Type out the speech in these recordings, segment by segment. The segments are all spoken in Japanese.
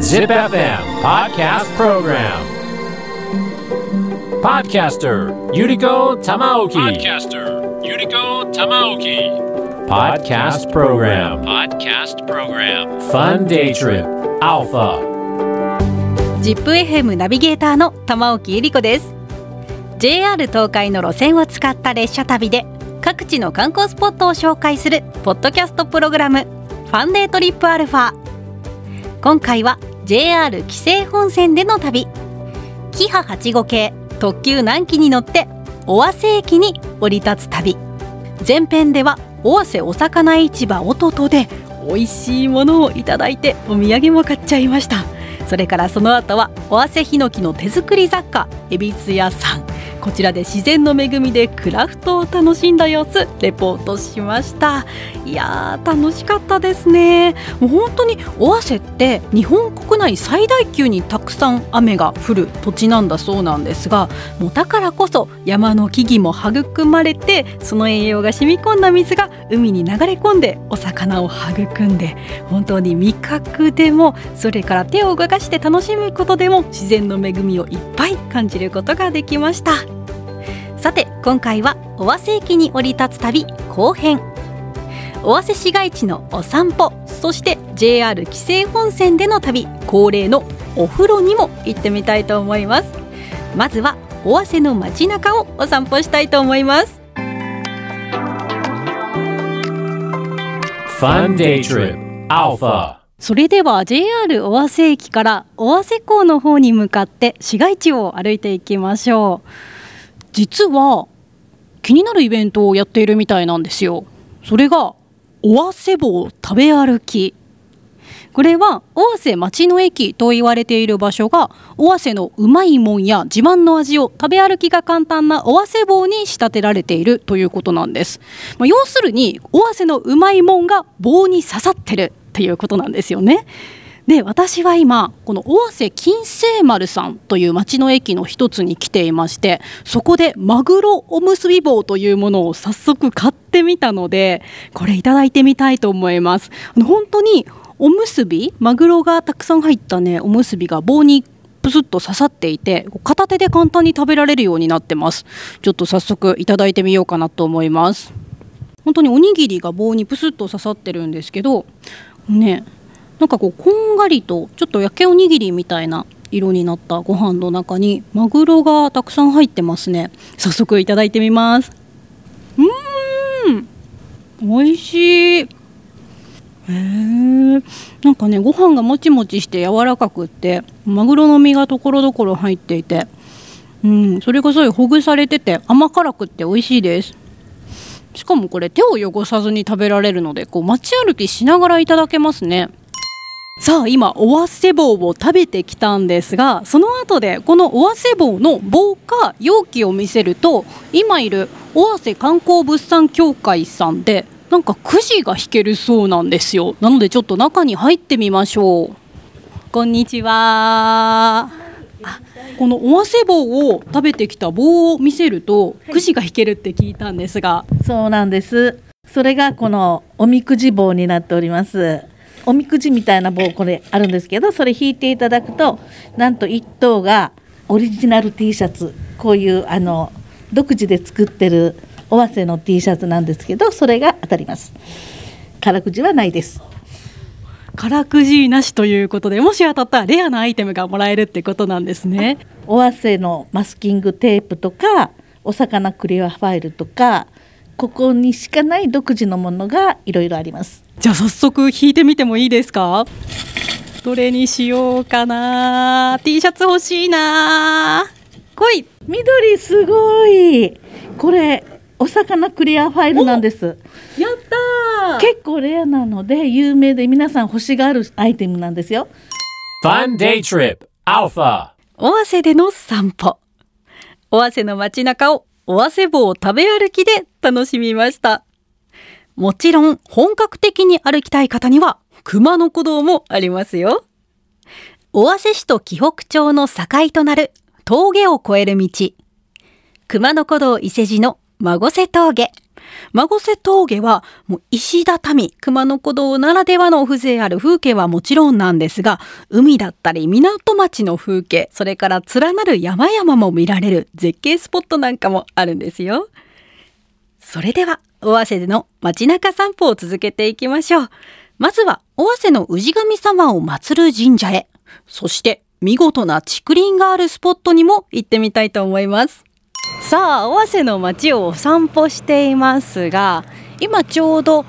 Zip FM Podcast Program Podcaster Yuriko Tamaoki Podcaster Yuriko Tamaoki. Podcast Program Podcast Program. Fun Day Trip Alpha ZIPFM ナビゲーターの玉置ゆり子です JR 東海の路線を使った列車旅で各地の観光スポットを紹介するポッドキャストプログラムファンデートリップアルファ。今回は JR 紀勢本線での旅。キハ8号系特急南紀に乗って尾鷲駅に降り立つ旅。前編では尾鷲お魚市場おととで美味しいものをいただいてお土産も買っちゃいました。それからその後は尾鷲ヒノキの手作り雑貨恵比寿屋さん。こちらで自然の恵みでクラフトを楽しんだ様子レポートしました。いやー楽しかったですね。もう本当に尾鷲って日本国内最大級にたくさん雨が降る土地なんだそうなんですがもうだからこそ山の木々も育まれてその栄養が染み込んだ水が海に流れ込んでお魚を育んで本当に味覚でもそれから手を動かして楽しむことでも自然の恵みをいっぱい感じることができました。さて今回は尾鷲駅に降り立つ旅後編。尾鷲市街地のお散歩そして JR 紀勢本線での旅恒例のお風呂にも行ってみたいと思います。まずは尾鷲の街中をお散歩したいと思います。Fun Day Trip Alpha それでは JR 尾鷲駅から尾鷲港の方に向かって市街地を歩いていきましょう実は気になるイベントをやっているみたいなんですよ。それが尾鷲棒食べ歩き。これは尾鷲町の駅と言われている場所が尾鷲のうまいもんや自慢の味を食べ歩きが簡単な尾鷲棒に仕立てられているということなんです、まあ、要するに尾鷲のうまいもんが棒に刺さってるっていうことなんですよね。で私は今この尾鷲金星丸さんという町の駅の一つに来ていましてそこでマグロおむすび棒というものを早速買ってみたのでこれいただいてみたいと思います。本当におむすびマグロがたくさん入ったねおむすびが棒にプスッと刺さっていて片手で簡単に食べられるようになってます。ちょっと早速いただいてみようかなと思います。本当におにぎりが棒にプスッと刺さってるんですけどねなんかこうこんがりとちょっと焼けおにぎりみたいな色になったご飯の中にマグロがたくさん入ってますね。早速いただいてみます。うん。美味しい。へえなんかねご飯がもちもちして柔らかくってマグロの身がところどころ入っていて。うん。それがすごいほぐされてて甘辛くって美味しいです。しかもこれ手を汚さずに食べられるのでこう街歩きしながらいただけますね。さあ今おわせ棒を食べてきたんですがその後でこのおわせ棒の棒か容器を見せると今いる尾鷲観光物産協会さんでなんかくじが引けるそうなんですよなのでちょっと中に入ってみましょうこんにちはあこのおわせ棒を食べてきた棒を見せるとくじが引けるって聞いたんですがそうなんです。それがこのおみくじ棒になっております。おみくじみたいな棒これあるんですけど、それ引いていただくと、なんと一等がオリジナル T シャツ、こういうあの独自で作ってる尾鷲の T シャツなんですけど、それが当たります。からくじはないです。からくじなしということでもし当たったらレアなアイテムがもらえるってことなんですね尾鷲のマスキングテープとか、お魚クリアファイルとか、ここにしかない独自のものがいろいろあります。じゃあ早速引いてみてもいいですか？どれにしようかな？T シャツ欲しいな。来い。緑すごい。これお魚クリアファイルなんです。やったー。結構レアなので有名で皆さん欲しがるアイテムなんですよ。Fun Day Trip Alpha. 尾鷲での散歩。尾鷲の街中を尾鷲棒を食べ歩きで楽しみましたもちろん本格的に歩きたい方には熊野古道もありますよ。尾鷲市と紀北町の境となる峠を越える道。熊野古道伊勢路の孫瀬峠。孫瀬峠はもう石畳熊野古道ならではの風情ある風景はもちろんなんですが海だったり港町の風景それから連なる山々も見られる絶景スポットなんかもあるんですよ。それでは尾鷲での街中散歩を続けていきましょう。まずは尾鷲の氏神様を祀る神社へ。そして見事な竹林があるスポットにも行ってみたいと思います。さあ尾鷲の街をお散歩していますが今ちょうど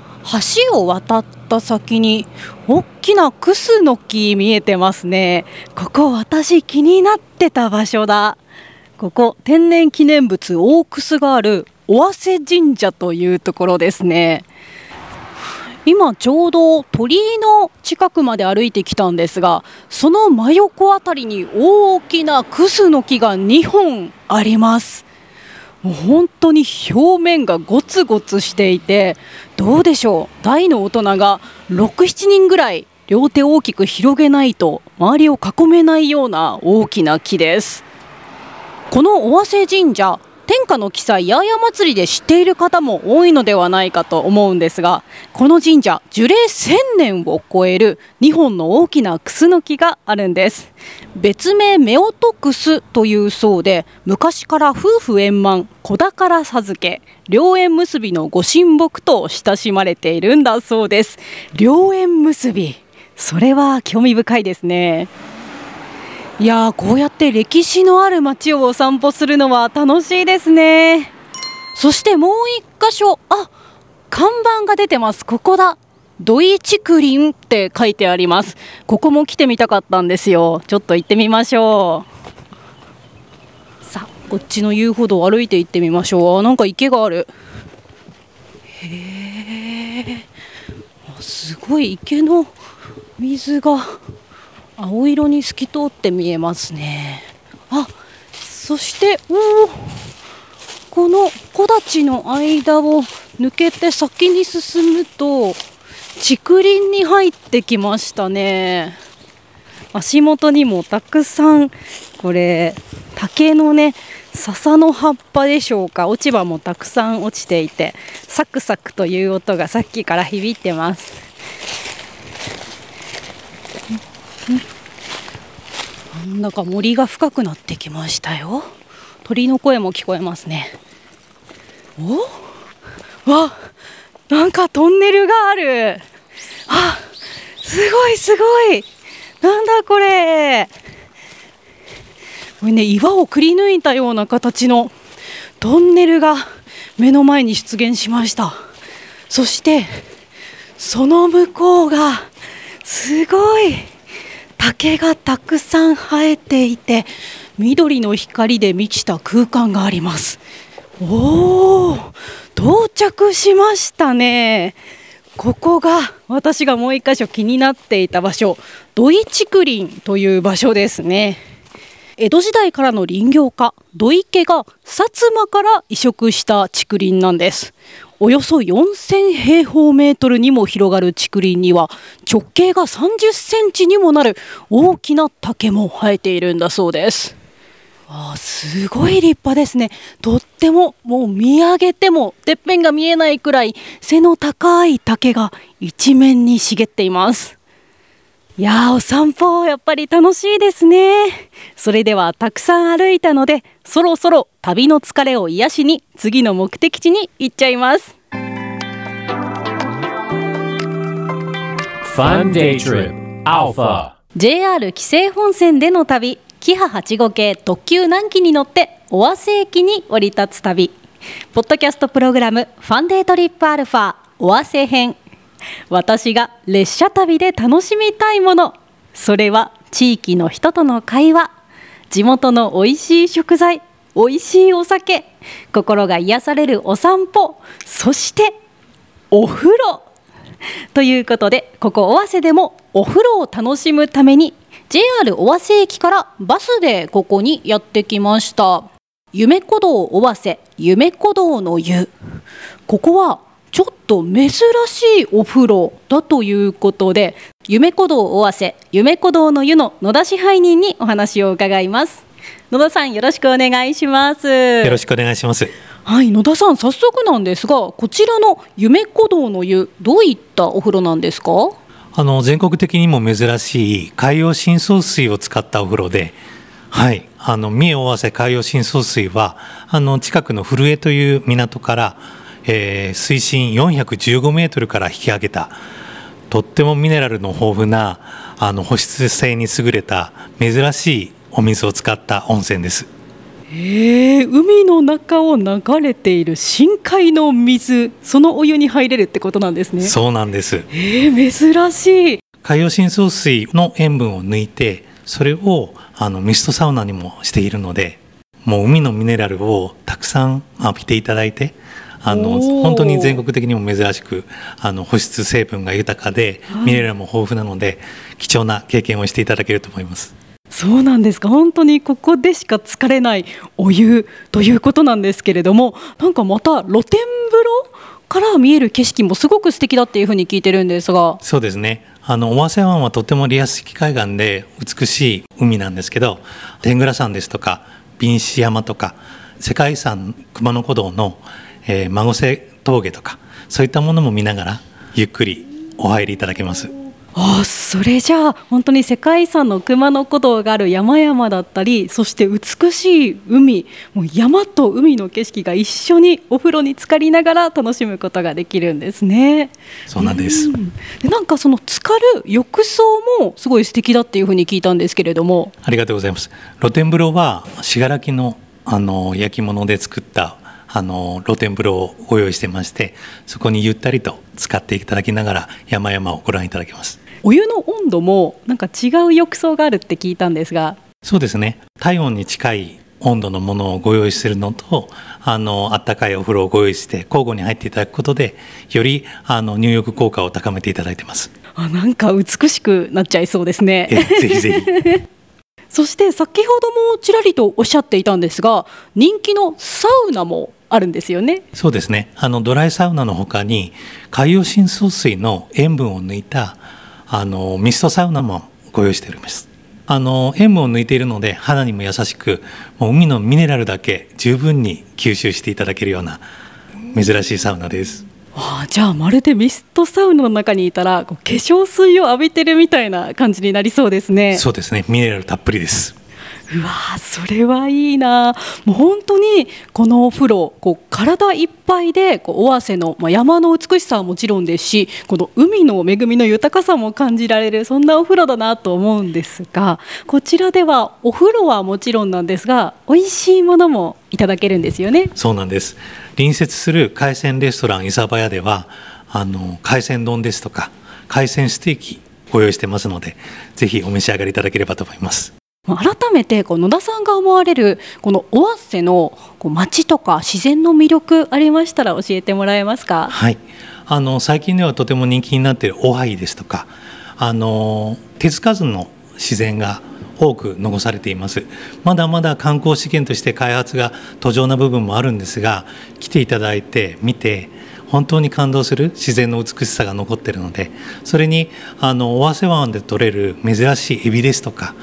橋を渡った先に大きなクスの木見えてますね。ここ私気になってた場所だ。ここ天然記念物大クスがある尾鷲神社というところですね。今ちょうど鳥居の近くまで歩いてきたんですがその真横あたりに大きなクスの木が2本あります。もう本当に表面がゴツゴツしていてどうでしょう？大の大人が67人ぐらい両手を大きく広げないと周りを囲めないような大きな木です。この尾鷲神社天下の記載八重祭りで知っている方も多いのではないかと思うんですがこの神社樹齢1000年を超える2本の大きなクスの木があるんです。別名夫婦クスというそうで昔から夫婦円満子宝授け良縁結びのご神木と親しまれているんだそうです。良縁結び。それは興味深いですね。いやーこうやって歴史のある街をお散歩するのは楽しいですね。そしてもう一箇所あ看板が出てます。ここだ。土井竹林って書いてあります。ここも来てみたかったんですよ。ちょっと行ってみましょう。さあこっちの遊歩道を歩いて行ってみましょう。あなんか池がある。へえすごい池の水が。青色に透き通って見えますね。あそしておおこの木立の間を抜けて先に進むと竹林に入ってきましたね。足元にもたくさんこれ竹のね笹の葉っぱでしょうか。落ち葉もたくさん落ちていてサクサクという音がさっきから響いてます。なんだか森が深くなってきましたよ。鳥の声も聞こえますね。お？わ？なんかトンネルがある。あすごいすごい。なんだこれ。これね岩をくり抜いたような形のトンネルが目の前に出現しました。そしてその向こうがすごい。竹がたくさん生えていて緑の光で満ちた空間があります。おお到着しましたね。ここが私がもう一箇所気になっていた場所土井竹林という場所ですね。江戸時代からの林業家土井家が薩摩から移植した竹林なんです。およそ4000平方メートルにも広がる竹林には直径が30センチにもなる大きな竹も生えているんだそうです。あすごい立派ですね。とってももう見上げてもてっぺんが見えないくらい背の高い竹が一面に茂っています。いやーお散歩やっぱり楽しいですね。それではたくさん歩いたのでそろそろ旅の疲れを癒しに次の目的地に行っちゃいます。Fun Day Trip Alpha. JR 紀勢本線での旅キハ85系特急南紀に乗って尾鷲駅に降り立つ旅。ポッドキャストプログラムファンデートリップアルファ尾鷲編 私が列車旅で楽しみたいもの。それは地域の人との会話。地元の美味しい食材。美味しいお酒。心が癒されるお散歩。そしてお風呂。ということでここ尾鷲でもお風呂を楽しむために JR 尾鷲駅からバスでここにやってきました。夢古道尾鷲。夢古道の湯。ここはちょっと珍しいお風呂だということで夢古道尾鷲夢古道の湯の野田支配人にお話を伺います。野田さんよろしくお願いします。よろしくお願いします。はい野田さん早速なんですがこちらの夢鼓動の湯どういったお風呂なんですか？あの全国的にも珍しい海洋深層水を使ったお風呂で、はい、あの三重尾鷲海洋深層水はあの近くの古江という港から、えー水深415メートルから引き上げたとってもミネラルの豊富なあの保湿性に優れた珍しいお水を使った温泉です。へえ海の中を流れている深海の水そのお湯に入れるってことなんですねそうなんです。へえ珍しい海洋深層水の塩分を抜いてそれをあのミストサウナにもしているのでもう海のミネラルをたくさん浴びていただいてあの本当に全国的にも珍しくあの保湿成分が豊かで、ミネラルも豊富なので貴重な経験をしていただけると思います。そうなんですか。本当にここでしか浸れないお湯ということなんですけれどもなんかまた露天風呂から見える景色もすごく素敵だっていうふうに聞いてるんですが。そうですね。あの尾鷲湾はとてもリアス式海岸で美しい海なんですけど天狗山ですとか瓶子山とか世界遺産熊野古道の、えー、孫瀬峠とかそういったものも見ながらゆっくりお入りいただけます。あそれじゃあ本当に世界遺産の熊野古道がある山々だったりそして美しい海もう山と海の景色が一緒にお風呂に浸かりながら楽しむことができるんですね。そうなんです、でなんかその浸かる浴槽もすごい素敵だっていうふうに聞いたんですけれども。ありがとうございます。露天風呂は信楽のあの焼き物で作ったあの露天風呂をご用意してましてそこにゆったりと使っていただきながら山々をご覧いただけます。お湯の温度もなんか違う浴槽があるって聞いたんですが。そうですね。体温に近い温度のものをご用意するのとあのあったかいお風呂をご用意して交互に入っていただくことでよりあの入浴効果を高めていただいてます。あなんか美しくなっちゃいそうですね。えぜひぜひ そして先ほどもちらりとおっしゃっていたんですが人気のサウナもあるんですよね。そうですね。あのドライサウナの他に海洋深層水の塩分を抜いたあのミストサウナもご用意しております。あの塩分を抜いているので肌にも優しくもう海のミネラルだけ十分に吸収していただけるような珍しいサウナです。ああじゃあまるでミストサウナの中にいたらこう化粧水を浴びてるみたいな感じになりそうですね。そうですねミネラルたっぷりですうわそれはいいな。もう本当にこのお風呂こう体いっぱいでこう尾鷲の、まあ、山の美しさはもちろんですしこの海の恵みの豊かさも感じられるそんなお風呂だなと思うんですがこちらではお風呂はもちろんなんですが美味しいものもいただけるんですよね。そうなんです。隣接する海鮮レストラン伊沢屋ではあの海鮮丼ですとか海鮮ステーキご用意してますのでぜひお召し上がりいただければと思います。改めてこう野田さんが思われるこの尾鷲のこう街とか自然の魅力ありましたら教えてもらえますか？はい、あの最近ではとても人気になっているオハイですとかあの手つかずの自然が多く残されていますまだまだ観光資源として開発が途上な部分もあるんですが来ていただいて見て本当に感動する自然の美しさが残っているのでそれにあの尾鷲湾で取れる珍しいエビですとか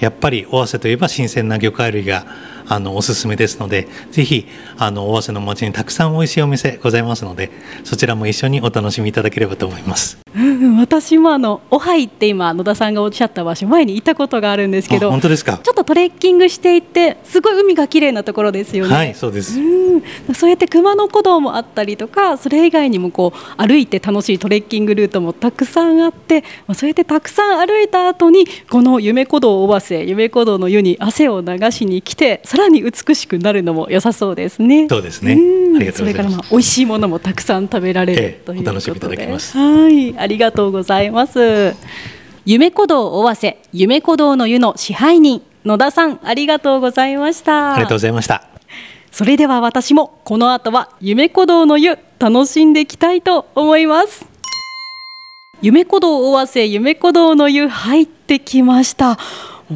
やっぱり尾鷲といえば新鮮な魚介類があのおすすめですのでぜひあの尾鷲の町にたくさん美味しいお店ございますのでそちらも一緒にお楽しみいただければと思います。うん私もあのオハイって今野田さんがおっしゃった場所前にいたことがあるんですけあど本当ですか？ちょっとトレッキングしていてすごい海が綺麗なところですよね。はいそうです。うん。そうやって熊野古道もあったりとかそれ以外にもこう歩いて楽しいトレッキングルートもたくさんあって、まあ、そうやってたくさん歩いた後にこの夢古道尾鷲夢古道の湯に汗を流しに来てさらに美しくなるのも良さそうですね。そうですね。ん。ありがとうございます。それからまあ美味しいものもたくさん食べられる、ええということで。お楽しみいただけます。はいありがとうございます。夢古道尾鷲夢古道の湯の支配人野田さんありがとうございました。ありがとうございましたそれでは私もこの後は夢古道の湯楽しんでいきたいと思います夢古道尾鷲夢古道の湯入ってきました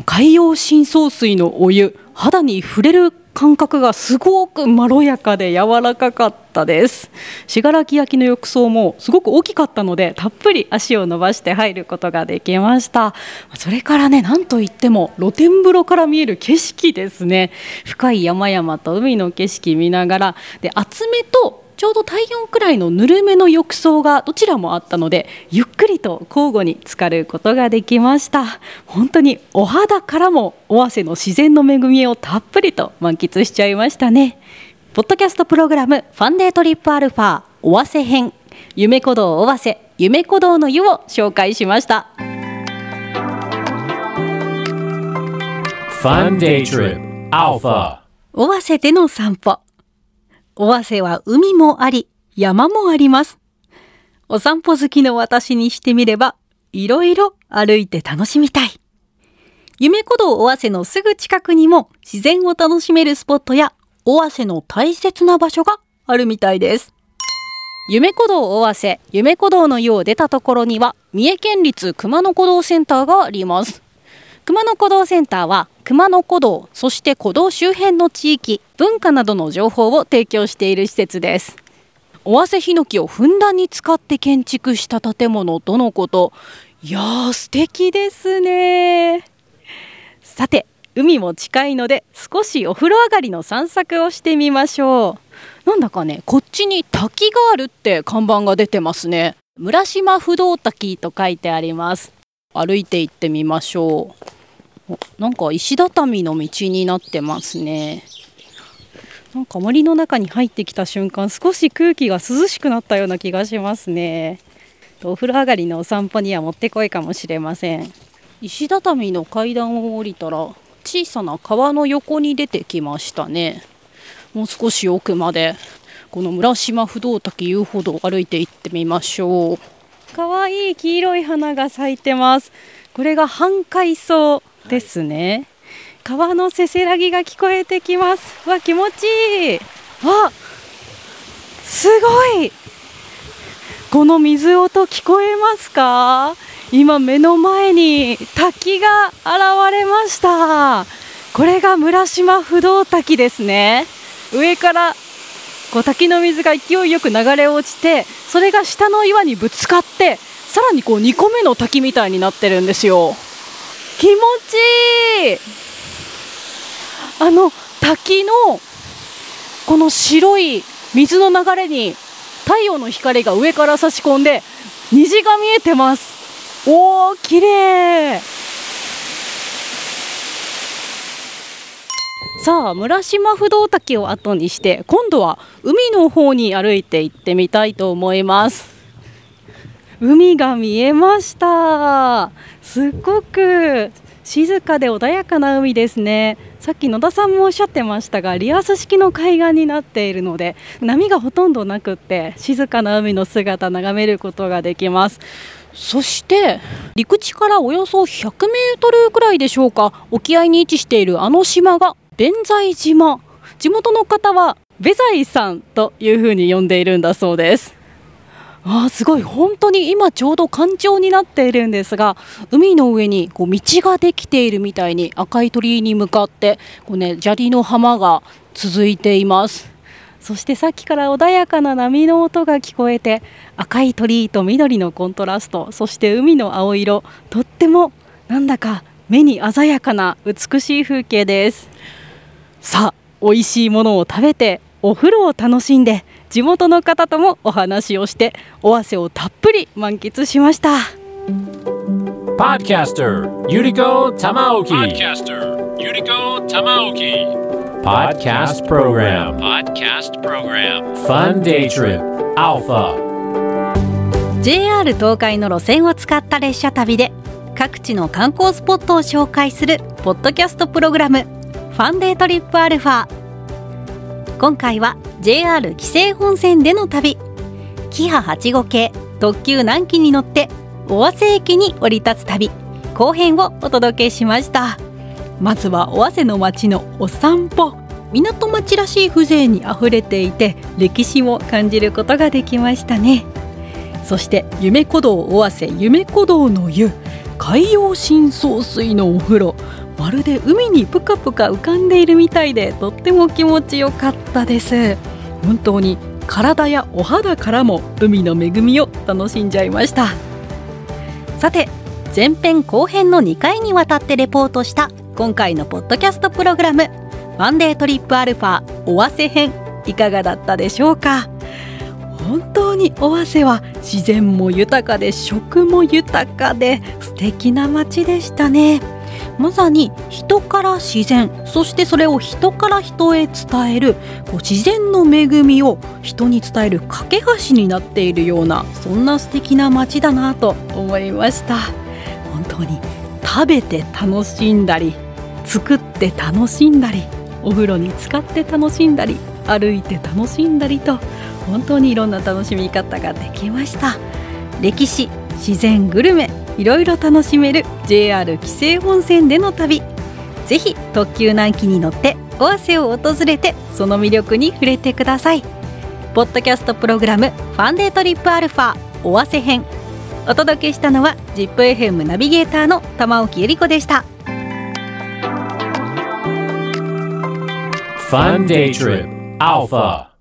海洋深層水のお湯肌に触れる感覚がすごくまろやかで柔らかかったです。信楽焼の浴槽もすごく大きかったのでたっぷり足を伸ばして入ることができました。それからねなんといっても露天風呂から見える景色ですね。深い山々と海の景色見ながら。で厚めとちょうど体温くらいのぬるめの浴槽がどちらもあったのでゆっくりと交互に浸かることができました。本当にお肌からも尾鷲の自然の恵みをたっぷりと満喫しちゃいましたね。ポッドキャストプログラムファンデートリップアルファ尾鷲編。夢鼓動尾鷲夢鼓動の湯を紹介しました。Fun Day Trip Alpha 尾鷲での散歩尾鷲は海もあり山もあります。お散歩好きの私にしてみればいろいろ歩いて楽しみたい。夢鼓動尾鷲のすぐ近くにも自然を楽しめるスポットや尾鷲の大切な場所があるみたいです。夢鼓動尾鷲夢鼓動の湯を出たところには三重県立熊野古道センターがあります。熊野古道センターは熊野古道そして古道周辺の地域文化などの情報を提供している施設です。尾鷲ヒノキをふんだんに使って建築した建物とのこと。いやー素敵ですね。さて海も近いので少しお風呂上がりの散策をしてみましょう。なんだかねこっちに滝があるって看板が出てますね。村島不動滝と書いてあります。歩いて行ってみましょう。なんか石畳の道になってますね。なんか森の中に入ってきた瞬間少し空気が涼しくなったような気がしますね。お風呂上がりのお散歩にはもってこいかもしれません。石畳の階段を降りたら小さな川の横に出てきましたね。もう少し奥までこの村島不動滝遊歩道を歩いて行ってみましょう。可愛い黄色い花が咲いてます。これが半海藻ですね、川のせせらぎが聞こえてきます。わ気持ちいい。あすごい。この水音聞こえますか？今目の前に滝が現れました。これが村島不動滝ですね。上からこう滝の水が勢いよく流れ落ちてそれが下の岩にぶつかってさらにこう2個目の滝みたいになってるんですよ。気持ちいい。あの滝のこの白い水の流れに太陽の光が上から差し込んで虹が見えてます。おー綺麗。さあ村島不動滝を後にして今度は海の方に歩いて行ってみたいと思います。海が見えました。すっごく静かで穏やかな海ですね。さっき野田さんもおっしゃってましたがリアス式の海岸になっているので波がほとんどなくって静かな海の姿眺めることができます。そして陸地からおよそ100メートルくらいでしょうか沖合に位置しているあの島が弁財島。地元の方はベザイさんというふうに呼んでいるんだそうです。あすごい。本当に今ちょうど干潮になっているんですが海の上にこう道ができているみたいに赤い鳥居に向かってこう、ね、砂利の浜が続いています。そしてさっきから穏やかな波の音が聞こえて赤い鳥居と緑のコントラストそして海の青色とってもなんだか目に鮮やかな美しい風景です。さあ美味しいものを食べてお風呂を楽しんで地元の方ともお話をして尾鷲をたっぷり満喫しました。パッーユール JR 東海の路線を使った列車旅で各地の観光スポットを紹介するポッドキャストプログラムファンデートリップアルファ今回は JR 紀勢本線での旅。キハ8号系特急南紀に乗って尾鷲駅に降り立つ旅。後編をお届けしました。まずは尾鷲の町のお散歩。港町らしい風情にあふれていて歴史も感じることができましたね。そして夢鼓動尾鷲夢鼓動の湯。海洋深層水のお風呂。まるで海にぷかぷか浮かんでいるみたいでとっても気持ちよかったです。本当に体やお肌からも海の恵みを楽しんじゃいました。さて前編後編の2回にわたってレポートした今回のポッドキャストプログラムワンデートリップアルファ尾鷲編いかがだったでしょうか？本当に尾鷲は自然も豊かで食も豊かで素敵な街でしたね。まさに人から自然そしてそれを人から人へ伝えるこう自然の恵みを人に伝える架け橋になっているようなそんな素敵な街だなと思いました。本当に食べて楽しんだり作って楽しんだりお風呂に使って楽しんだり歩いて楽しんだりと本当にいろんな楽しみ方ができました。歴史自然グルメいろいろ楽しめる JR 紀勢本線での旅。ぜひ特急南紀に乗って尾鷲を訪れてその魅力に触れてください。ポッドキャストプログラムファンデートリップアルファ尾鷲編。お届けしたのは ZIPFM ナビゲーターの玉置恵理子でした。Fun Day Trip Alpha